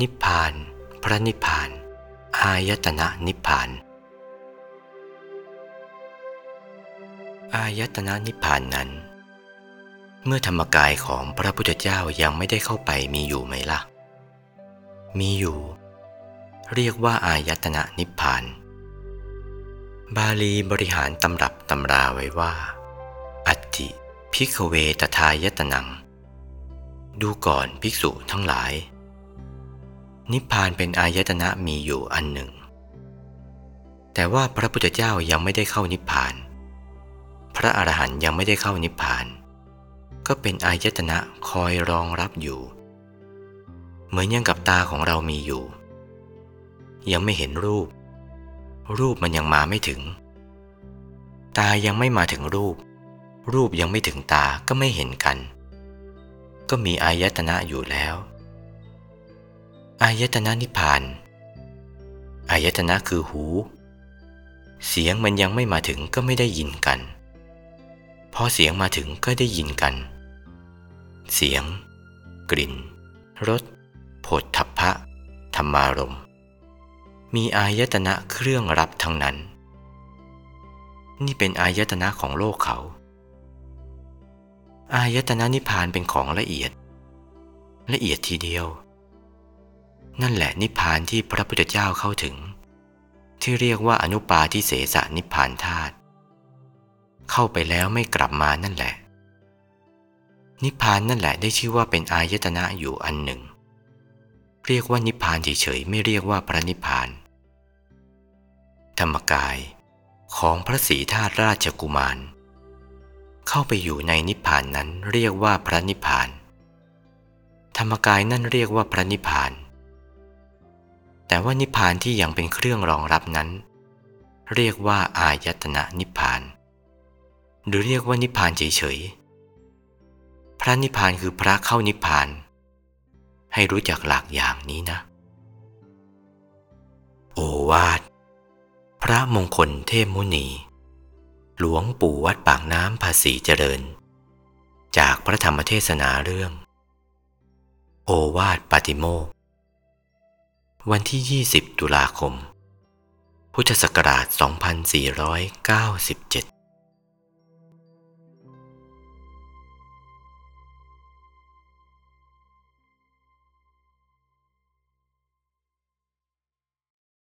นิพพาน พระนิพพาน อายตนะนิพพาน อายตนะนิพพานนั้น เมื่อธรรมกายของพระพุทธเจ้ายังไม่ได้เข้าไปมีอยู่ไหมล่ะ มีอยู่ เรียกว่าอายตนะนิพพาน บาลีบริหารตำรับตำราไว้ว่า อัตติพิกเวตทายตนัง ดูก่อนภิกษุทั้งหลาย นิพพานเป็นอายตนะมีอยู่อันหนึ่ง แต่ว่าพระพุทธเจ้ายังไม่ได้เข้านิพพาน พระอรหันต์ยังไม่ได้เข้านิพพาน ก็เป็นอายตนะคอยรองรับอยู่ เหมือนยังกับตาของเรามีอยู่ ยังไม่เห็นรูป รูปมันยังมาไม่ถึง ตายังไม่มาถึงรูป รูปยังไม่ถึงตาก็ไม่เห็นกัน ก็มีอายตนะอยู่แล้ว อายตนะนิพพาน อายตนะคือหู เสียงมันยังไม่มาถึงก็ไม่ได้ยินกัน พอเสียงมาถึงก็ได้ยินกัน เสียง กลิ่น รสผฏฐัพพะ ธรรมารม มีอายตนะเครื่องรับทั้งนั้น นี่เป็นอายตนะของโลกเขา อายตนะนิพพานเป็นของละเอียด ละเอียดทีเดียว นั่นแหละนิพพานที่พระพุทธเจ้าเข้าถึง ที่เรียกว่าอนุปาทิเสสนิพพานธาตุเข้าไปแล้วไม่กลับมานั่นแหละ นิพพานนั่นแหละได้ชื่อว่าเป็นอายตนะอยู่อันหนึ่ง เรียกว่านิพพานเฉยๆไม่เรียกว่าพระนิพพาน ธรรมกายของพระศรีธาตุราชกุมาร เข้าไปอยู่ในนิพพานนั้นเรียกว่าพระนิพพาน ธรรมกายนั่นเรียกว่าพระนิพพาน แต่ว่านิพพานที่ยังเป็นเครื่องรองรับนั้น เรียกว่าอายตนะนิพพาน หรือเรียกว่านิพพานเฉยๆ พระนิพพานคือพระเข้านิพพาน ให้รู้จักหลักอย่างนี้นะ โอวาท พระมงคลเทพมุนี หลวงปู่วัดปากน้ำภาษีเจริญ จากพระธรรมเทศนาเรื่อง โอวาทปาติโมก วันที่ 20 ตุลาคม พุทธศักราช 2497